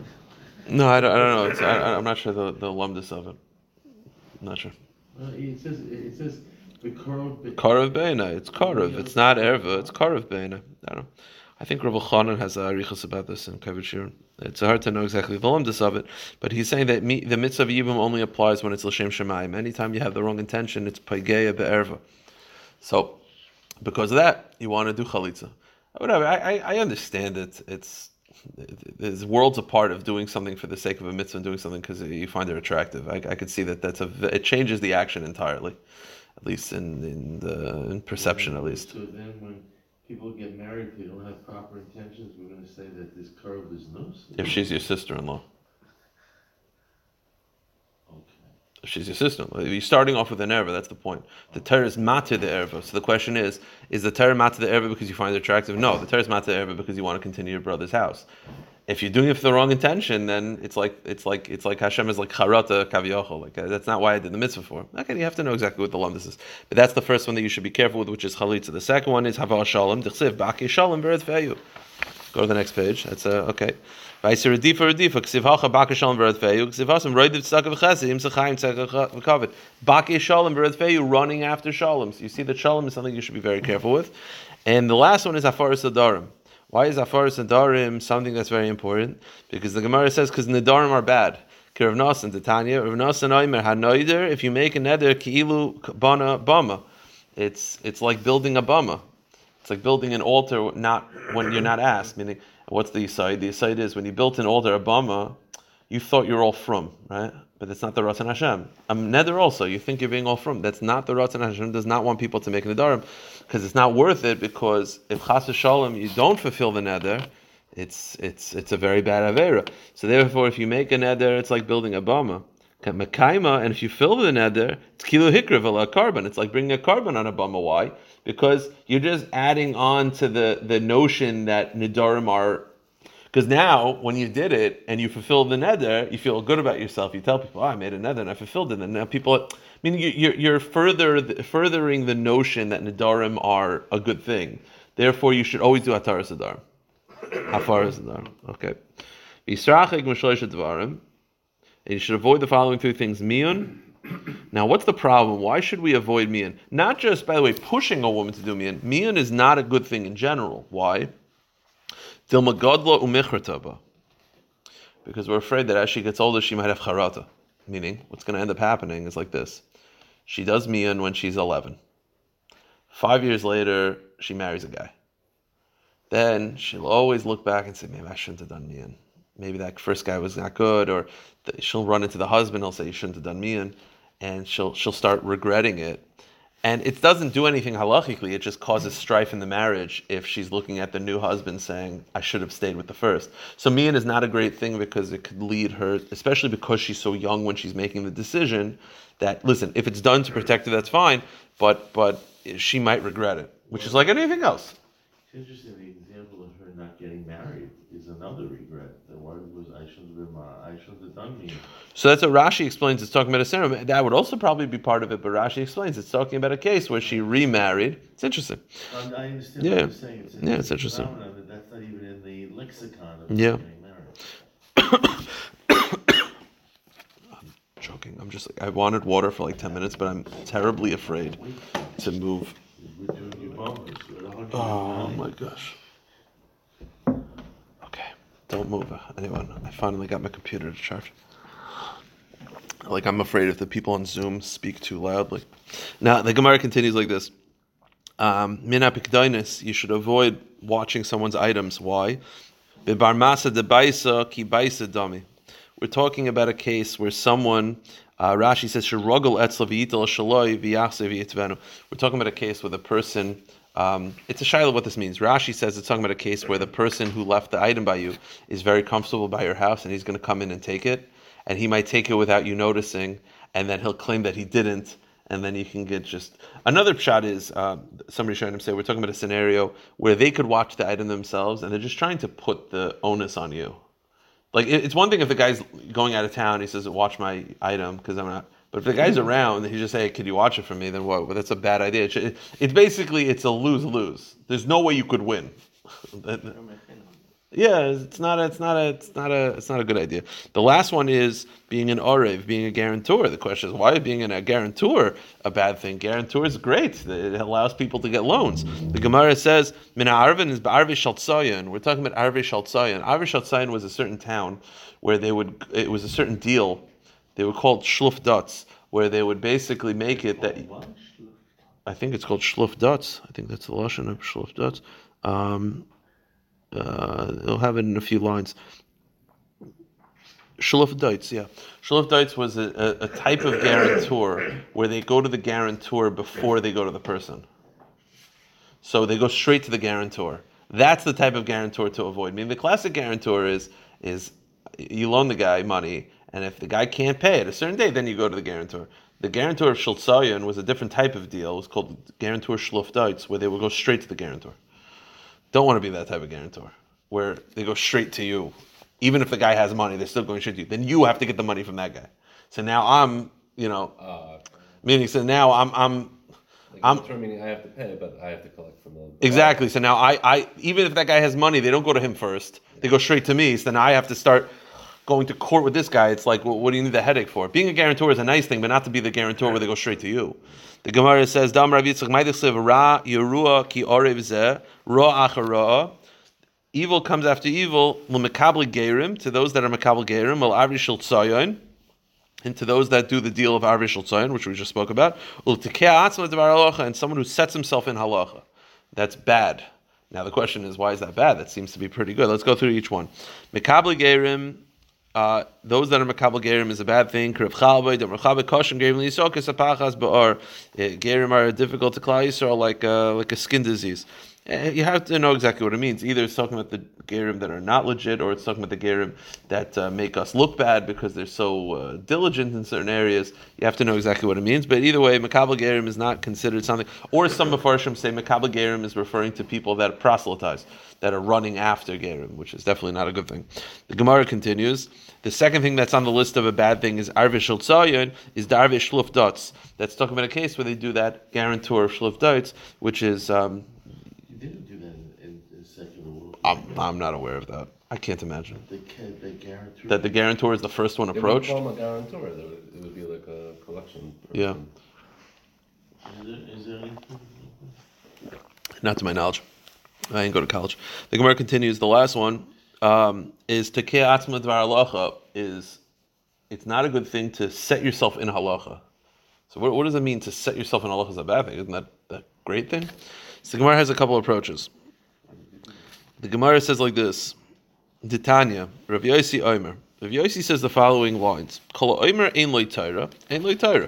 A: No, I don't, I don't know. It's, I, I'm not sure the the lumdus of it. I'm not sure.
E: It says, it says.
A: Karav beina. It's karav. It's not erva. It's karav beina. I don't know. I think Rabbi Chanan has a arichas about this in Kavod It's hard to know exactly the lumdus of it, but he's saying that me, the mitzvah of yibum only applies when it's l'shem shemayim. Anytime you have the wrong intention, it's paigeya be'erva. So, because of that, you want to do chalitza. Whatever. I, I, I understand it. It's there's worlds apart of doing something for the sake of a mitzvah and doing something because you find it attractive. I, I could see that that's a it changes the action entirely, at least in in the in perception at least.
E: So then when people get married, they don't have proper intentions, we're gonna say that this curve is loose?
A: If she's your sister-in-law, she's your sister-in-law, you're starting off with an erva. That's the point. The Torah is matir the erva. So the question is: Is the Torah matir the erva because you find it attractive? No, the Torah is matir the erva because you want to continue your brother's house. If you're doing it for the wrong intention, then it's like it's like it's like Hashem is like charata kaviyachol. Like uh, that's not why I did the mitzvah for. Okay, you have to know exactly what the lumdus is. But that's the first one that you should be careful with, which is chalitza. The second one is hava shalom dichsiv baki shalom beretz feyu. Go to the next page. That's uh, okay. Vayser redifa redifa ksiv hacha baki shalom beretz feyu ksiv hasam roidiv tzakav chesim tzachayim tzakav kavid baki shalom feyu running after shalom. So you see that shalom is something you should be very careful with. And the last one is afaris adarim. Why is afaris nadarim something that's very important? Because the Gemara says because nadarim are bad. Rav Nasan, Titania, Rav Nasan Oimer, Hanoider, if you make a neder, ki'ilu bana bama. It's, it's like building a bama. It's like building an altar not when you're not asked. Meaning, what's the side? The side is when you built an altar, a bama, you thought you're all from, right? But that's not the Ratzon Hashem. A neder also, you think you're being all from. That's not the Ratzon Hashem. Does not want people to make nedarim because it's not worth it. Because if Chas Shalom you don't fulfill the neder, it's it's it's a very bad avera. So therefore, if you make a neder, it's like building a bama. Mekaima, and if you fill the neder, it's kilo hikriv a korban. It's like bringing a korban on a bama. Why? Because you're just adding on to the the notion that nedarim are. Because now, when you did it and you fulfilled the neder, you feel good about yourself. You tell people, oh, "I made a neder and I fulfilled it." And now people, I mean, you- you're you're further furthering the notion that nedarim are a good thing. Therefore, you should always do ataras nedarim. Afaras nedarim. Okay. And you should avoid the following three things: miyun. Now, what's the problem? Why should we avoid miyun? Not just, by the way, pushing a woman to do miyun. Miyun is not a good thing in general. Why? Because we're afraid that as she gets older, she might have charata. Meaning, what's going to end up happening is like this: she does miyun when she's eleven. Five years later, she marries a guy. Then she'll always look back and say, maybe I shouldn't have done miyun. Maybe that first guy was not good, or she'll run into the husband. He'll say, you shouldn't have done miyun, and she'll she'll start regretting it. And it doesn't do anything halachically. It just causes strife in the marriage if she's looking at the new husband saying, I should have stayed with the first. So miyun is not a great thing because it could lead her, especially because she's so young when she's making the decision, that listen, if it's done to protect her, that's fine, but but she might regret it, which is like anything else.
E: It's interesting, the example of her not getting married is another regret. The word was, I shouldn't have been, I shouldn't have done me.
A: So that's what Rashi explains. It's talking about a ceremony. That would also probably be part of it, but Rashi explains it's talking about a case where she remarried. It's interesting.
E: I understand
A: Yeah.
E: what you're saying. It's
A: Yeah, it's interesting.
E: phenomenon, That's not even in the lexicon of
A: Yeah.
E: getting married.
A: Joking. I'm just like I wanted water for like ten minutes, but I'm terribly afraid to move. Oh my gosh. Okay, don't move, anyone. I finally got my computer to charge. Like I'm afraid if the people on Zoom speak too loudly. Now the Gemara continues like this. Um, you should avoid watching someone's items. Why? We're talking about a case where someone, uh, Rashi says. We're talking about a case where the person. Um, it's a shiloh what this means. Rashi says it's talking about a case where the person who left the item by you is very comfortable by your house, and he's going to come in and take it, and he might take it without you noticing, and then he'll claim that he didn't, and then you can get just another shot is uh, somebody showing him say we're talking about a scenario where they could watch the item themselves, and they're just trying to put the onus on you. Like it- it's one thing if the guy's going out of town, he says, "Watch my item," because I'm not. But if the guy's around, he just say, hey, "Could you watch it for me?" Then what? Well, that's a bad idea. It should- it's basically it's a lose lose. There's no way you could win. yeah, it's not. A, it's not a. It's not a. It's not a good idea. The last one is being an orev, being a guarantor. The question is why is being a guarantor a bad thing? Guarantor is great. It allows people to get loans. The Gemara says, "Mina arvin is ba'arvi shaltzayin." We're talking about arvi shaltzayin. Arvi shaltzayin was a certain town where they would. It was a certain deal. They were called shluf dots, where they would basically make it that. I think it's called shluf dots. I think that's the lashon of shluf dots. Um, uh, they'll have it in a few lines. Shluf Deitz, yeah. Shluf Deitz was a, a, a type of guarantor where they go to the guarantor before they go to the person. So they go straight to the guarantor. That's the type of guarantor to avoid. I mean, the classic guarantor is is you loan the guy money, and if the guy can't pay at a certain date, then you go to the guarantor. The guarantor of Shultzayan was a different type of deal. It was called guarantor Shluf Deitz, where they would go straight to the guarantor. Don't want to be that type of guarantor where they go straight to you. Even if the guy has money, they're still going straight to you. Then you have to get the money from that guy. So now I'm, you know,
D: Uh,
A: meaning so now I'm, I'm
D: like
A: I'm-
D: meaning I have to pay, but I have to collect from them.
A: exactly. So now I, I, even if that guy has money, they don't go to him first. They go straight to me. So then I have to start going to court with this guy. It's like, what do you need the headache for? Being a guarantor is a nice thing, but not to be the guarantor where they go straight to you. The Gemara says, "Dam Rav Yitzchak Ra Yerua Ki Orev Zeh Ra Achara." Evil comes after evil. L'mekabel gerim to those that are mekabel gerim. Al Avri Shel Tzayon. And to those that do the deal of Avri Shel Tzayon, which we just spoke about. And someone who sets himself in halacha. That's bad. Now the question is, why is that bad? That seems to be pretty good. Let's go through each one. Mekabel gerim. Uh, those that are makabel gerim is a bad thing. Krev chalbei, dem rechabe koshem gerim liyisokas apachas ba'ar. Eh, Gerim are difficult to klal Yisrael like uh, like a skin disease. Eh, You have to know exactly what it means. Either it's talking about the gerim that are not legit, or it's talking about the gerim that uh, make us look bad because they're so uh, diligent in certain areas. You have to know exactly what it means. But either way, makabel gerim is not considered something. Or some Mepharshim say makabel gerim is referring to people that proselytize, that are running after gerim, which is definitely not a good thing. The Gemara continues. The second thing that's on the list of a bad thing is Arvish Tzayon, is Darvish Shluf Dots. That's talking about a case where they do that guarantor of Shluf Dots, which is, um,
E: You didn't do that in, in the secular world.
A: I'm, I'm not aware of that. I can't imagine.
E: They can, they guarantee.
A: That the guarantor is the first one
D: They would
A: approached?
D: call him a guarantor. There would- It would be like a collection.
A: Yeah.
D: person.
E: Is there, is there anything?
A: Not to my knowledge. I didn't go to college. The Gemara continues. The last one um, is Tekeh Atzma Dvar Halacha is it's not a good thing to set yourself in halacha. So what, what does it mean to set yourself in halacha is a bad thing? Isn't that a great thing? So the Gemara has a couple approaches. The Gemara says like this: Titania, Rav Yossi Omer. Rav Yossi says the following lines: Kol Omer ein loy Torah, ein loy Torah.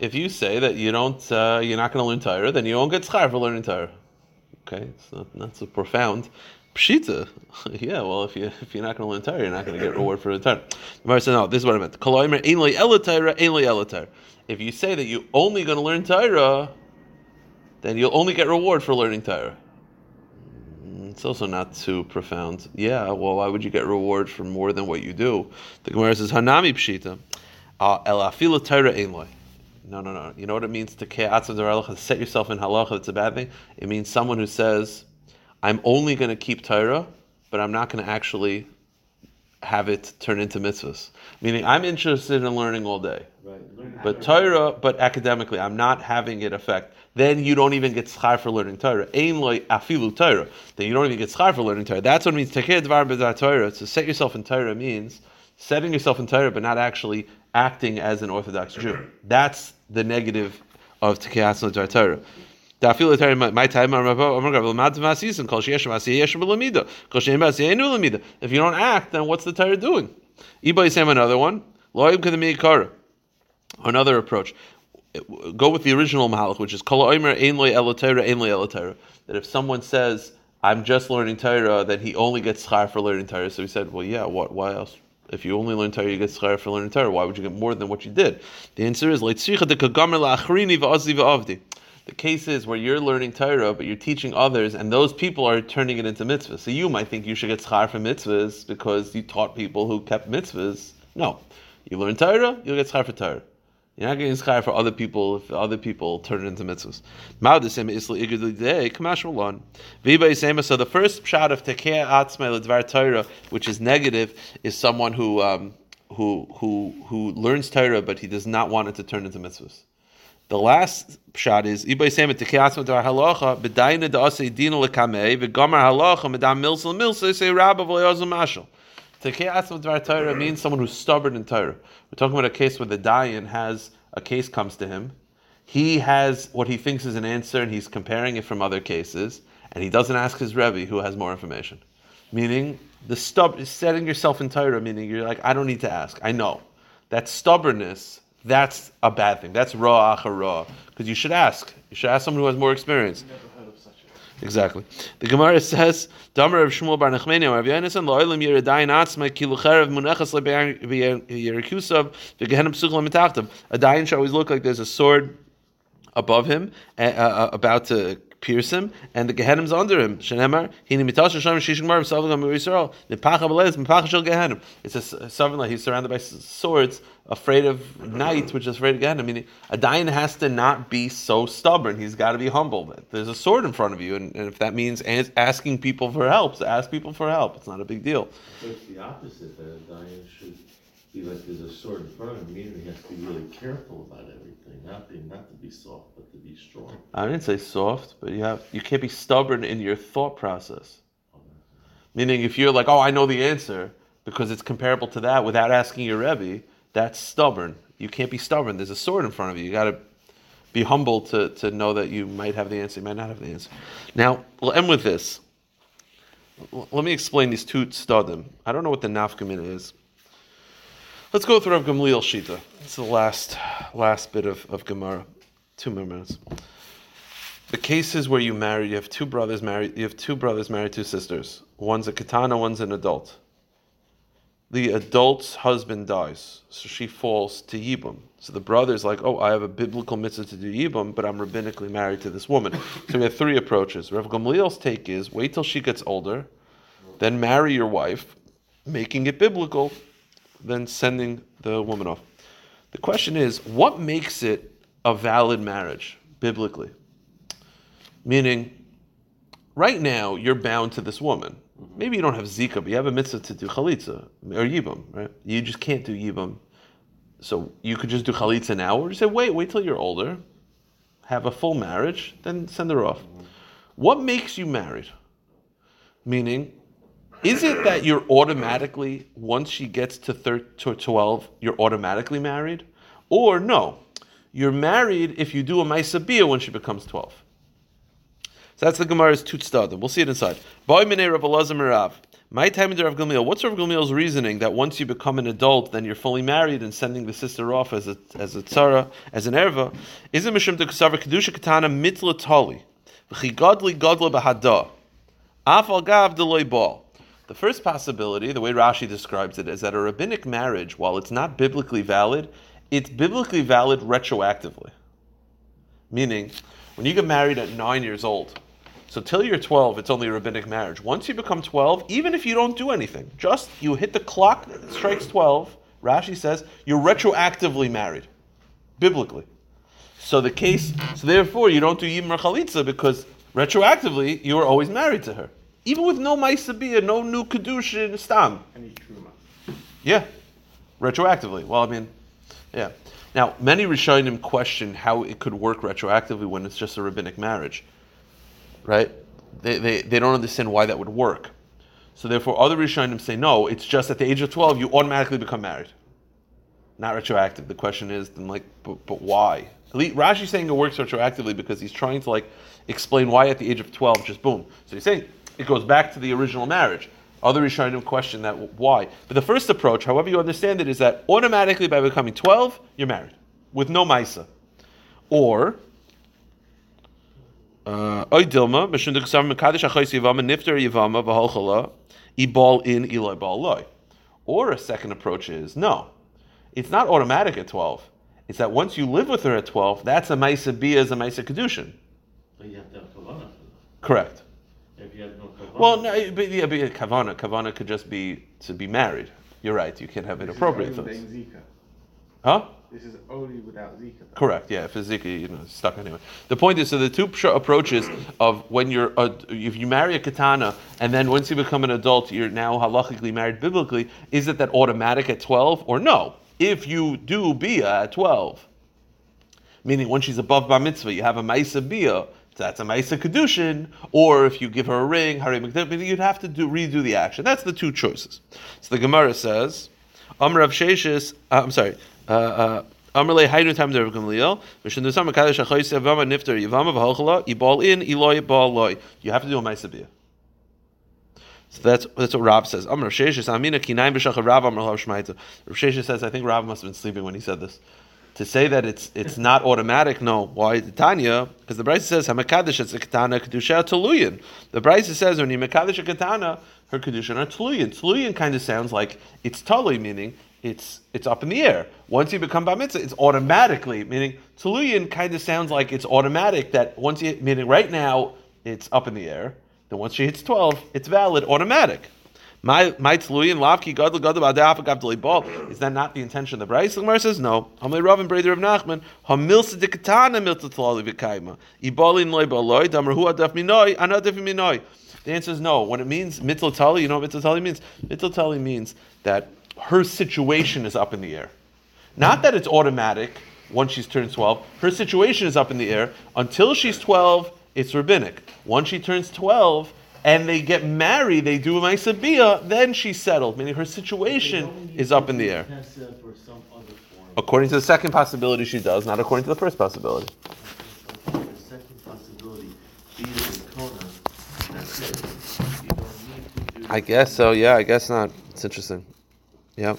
A: If you say that you don't, uh, you're not going to learn Torah, then you won't get schar for learning Torah. Okay, it's not, not so profound. Pshita, yeah. Well, if you if you're not going to learn Torah, you're not going to get reward for the Torah. The Gemara says no. This is what I meant. Kol Omer ein loy Torah, ein loy Torah. If you say that you're only going to learn Torah, then you'll only get reward for learning Torah. Mm, It's also not too profound. Yeah, well, why would you get reward for more than what you do? The Gemara says, Hanami pshita, uh, el afila Torah ein loy. No, no, no. You know what it means to halacha, set yourself in halacha, that's a bad thing? It means someone who says, I'm only going to keep Torah, but I'm not going to actually have it turn into mitzvahs. Meaning, I'm interested in learning all day.
E: Right.
A: But
E: to-
A: Torah, but academically, I'm not having it affect. Then you don't even get schar for learning Torah. Ain loy afilu Torah. Then you don't even get schar for learning Torah. That's what it means. Tekeh dvar b'dar Torah. To set yourself in Torah means setting yourself in Torah, but not actually acting as an Orthodox Jew. That's the negative of Tekeh dvar Torah. I'm If you don't act, then what's the Torah doing? Iba Yisem another one. Another approach. Go with the original Mahalach, which is Kol Oimer Ein Elo Torah. That if someone says, I'm just learning Torah, then he only gets schar for learning Torah. So he said, well, yeah, what? why else? If you only learn Torah, you get schar for learning Torah. Why would you get more than what you did? The answer is. The case is where you're learning Torah, but you're teaching others, and those people are turning it into mitzvahs. So you might think you should get schar for mitzvahs because you taught people who kept mitzvahs. No. You learn Torah, you'll get schar for Torah. You're not getting schar for other people if other people turn it into mitzvahs. Isli. Viva yisema. So the first shot of tekeh atzmei ledvar Torah, which is negative, is someone who um, who who who learns Torah but he does not want it to turn into mitzvahs. The last shot is Ibay Semet Tekiatzma Dar Halacha B'Daina Da'asei Lekamei V'Gamar Halacha Medam Say Rabba Mashal. Tekiatzma Dar Torah means someone who's stubborn in Torah. We're talking about a case where the Dayan has a case comes to him. He has what he thinks is an answer, and he's comparing it from other cases, and he doesn't ask his Rebbe who has more information. Meaning the stub is setting yourself in Torah, meaning you're like, I don't need to ask. I know. That stubbornness that's a bad thing. That's raw raw. Because you should ask. You should ask someone who has more experience. Exactly. The Gemara says, "Damer of Shmuel bar Nachmani, Rav Yonasan, lo'olim yeridayin atzma ki lucherev munechas le'yerikusav v'gehenim psuchel mitachtav." A dayan should always look like there's a sword above him, uh, uh, about to pierce him, and the Gehenim's under him. Shenemar, shishim Yisrael. Nipacha shel Gehenim. It's a sovereign like he's surrounded by swords, afraid of knights, which is afraid of Gehenim. mean, a dayan has to not be so stubborn. He's got to be humble. There's a sword in front of you, and, and if that means as- asking people for help, so ask people for help. It's not a big deal.
E: It's the opposite, that a should be like there's a sword in front of him, and he has to be really careful about everything, not be, not to be soft, but to be strong.
A: I didn't say soft, but you have you can't be stubborn in your thought process. Meaning, if you're like, oh, I know the answer because it's comparable to that without asking your rebbe, that's stubborn. You can't be stubborn. There's a sword in front of you. You got to be humble to, to know that you might have the answer, you might not have the answer. Now, we'll end with this. L- Let me explain these two stadim. I don't know what the nafkamina is. Let's go through Rav Gamliel Shita. It's the last last bit of, of Gemara. Two more minutes. The cases where you marry, you have two brothers married, you have two brothers married, two sisters. One's a katana, one's an adult. The adult's husband dies, so she falls to Yibum. So the brother's like, oh, I have a biblical mitzvah to do Yibum, but I'm rabbinically married to this woman. so we have three approaches. Rav Gamliel's take is wait till she gets older, then marry your wife, making it biblical, then sending the woman off. The question is, what makes it a valid marriage biblically? Meaning, right now you're bound to this woman. Maybe you don't have zika, but you have a mitzvah to do chalitza or yibam, right? You just can't do yibam, so you could just do chalitza now, or just say, wait, wait till you're older, have a full marriage, then send her off. What makes you married? Meaning, is it that you're automatically once she gets to, thir- to 12 you're automatically married? Or no you're married if you do a maisabiyah when she becomes 12 so that's the gemara's tutstadim we'll see it inside. Boy minei rav elazar my time in Rav. What's Rav Gamliel's reasoning that once you become an adult, then you're fully married and sending the sister off as a as a tzara, as an erva? Is it mishum to kasavar kedusha katana mitla tali, v'chi godli godla bahada, afal gav deloy bal. The first possibility, the way Rashi describes it, is that a rabbinic marriage, while it's not biblically valid, it's biblically valid retroactively. Meaning, when you get married at nine years old, so till you're 12, it's only a rabbinic marriage. Once you become 12, even if you don't do anything, just you hit the clock, strikes 12, Rashi says, you're retroactively married, biblically. So the case, so therefore you don't do Yibam Chalitza because retroactively you were always married to her. Even with no Maisabiyah, no new Kedushin, Stam.
C: Any truma.
A: Yeah, retroactively. Well, I mean, yeah. Now, many Rishonim question how it could work retroactively when it's just a rabbinic marriage, right? They, they, they don't understand why that would work. So therefore, other Rishonim say, no, it's just at the age of 12, you automatically become married. Not retroactive. The question is, then like, but, but why? Rashi's saying it works retroactively because he's trying to like explain why at the age of 12, just boom. So he's saying it goes back to the original marriage. Other Rishonim question that why. But the first approach, however you understand it, is that automatically by becoming 12, you're married with no Maisa. Or, uh, Oy Dilma, Mishun Duksam Mekadesh Achois Yivama, Nifter Yivama, Vaholchala, Ibal in Eloi Bal Loi. Or a second approach is no, it's not automatic at 12. It's that once you live with her at 12, that's a Maisa Bia, is a Maisa Kedushin.
E: But you have to have kavanah
A: Correct.
E: That. If you have no kavanah.
A: Well, no, but yeah, but yeah, kavana. Kavana could just be to be married. You're right. You can't have
C: This is
A: inappropriate
C: only
A: things.
C: Zika.
A: Huh?
C: This is only without Zika. though.
A: Correct. Yeah, physically, you know, stuck anyway. The point is, so the two approaches of when you're, uh, if you marry a katana, and then once you become an adult, you're now halachically married biblically. Is it that automatic at twelve or no? If you do bia at twelve, meaning when she's above bar mitzvah, you have a ma'isa bia. That's a ma'isa kedushin, or if you give her a ring, hari you'd have to do redo the action. That's the two choices. So the Gemara says, Amr Sheshis, uh, I'm sorry, uh, uh. You have to do a ma'isa bia. So that's that's what Rav says. Amr Rav Sheshis says, I think Rav must have been sleeping when he said this. To say that it's it's not automatic, no. Why Tanya? Because the Brisa says Hamakadosh it's a katana kedusha tuluyin. The Brisa says when you makadosh a katana, her kedusha are tuluyin. Tuluyin kind of sounds like it's totally meaning it's it's up in the air. Once you become bar it's automatically meaning tuluyin kind of sounds like it's automatic that once you meaning right now it's up in the air. Then once she hits twelve, it's valid, automatic. My my lavki gadol gadol adaf gav ball. Is that not the intention of the? The Gemara says no. Hamle Rav Breder of Nachman hamilsa dekatana milta tlali v'kaima ibalin loy baloy damar hu adaf minoi anadaf minoi. The answer is no. When it means mitlatali, you know what mitlatali means? Mitlatali means that her situation is up in the air. Not that it's automatic once she's turned 12. Her situation is up in the air. Until she's 12, it's rabbinic. Once she turns 12 and they get married, they do a Maisabia, then she's settled, meaning her situation is up in the air. According to the second possibility, she does, not according to the first possibility. I guess so, yeah, I guess not. It's interesting. Yep.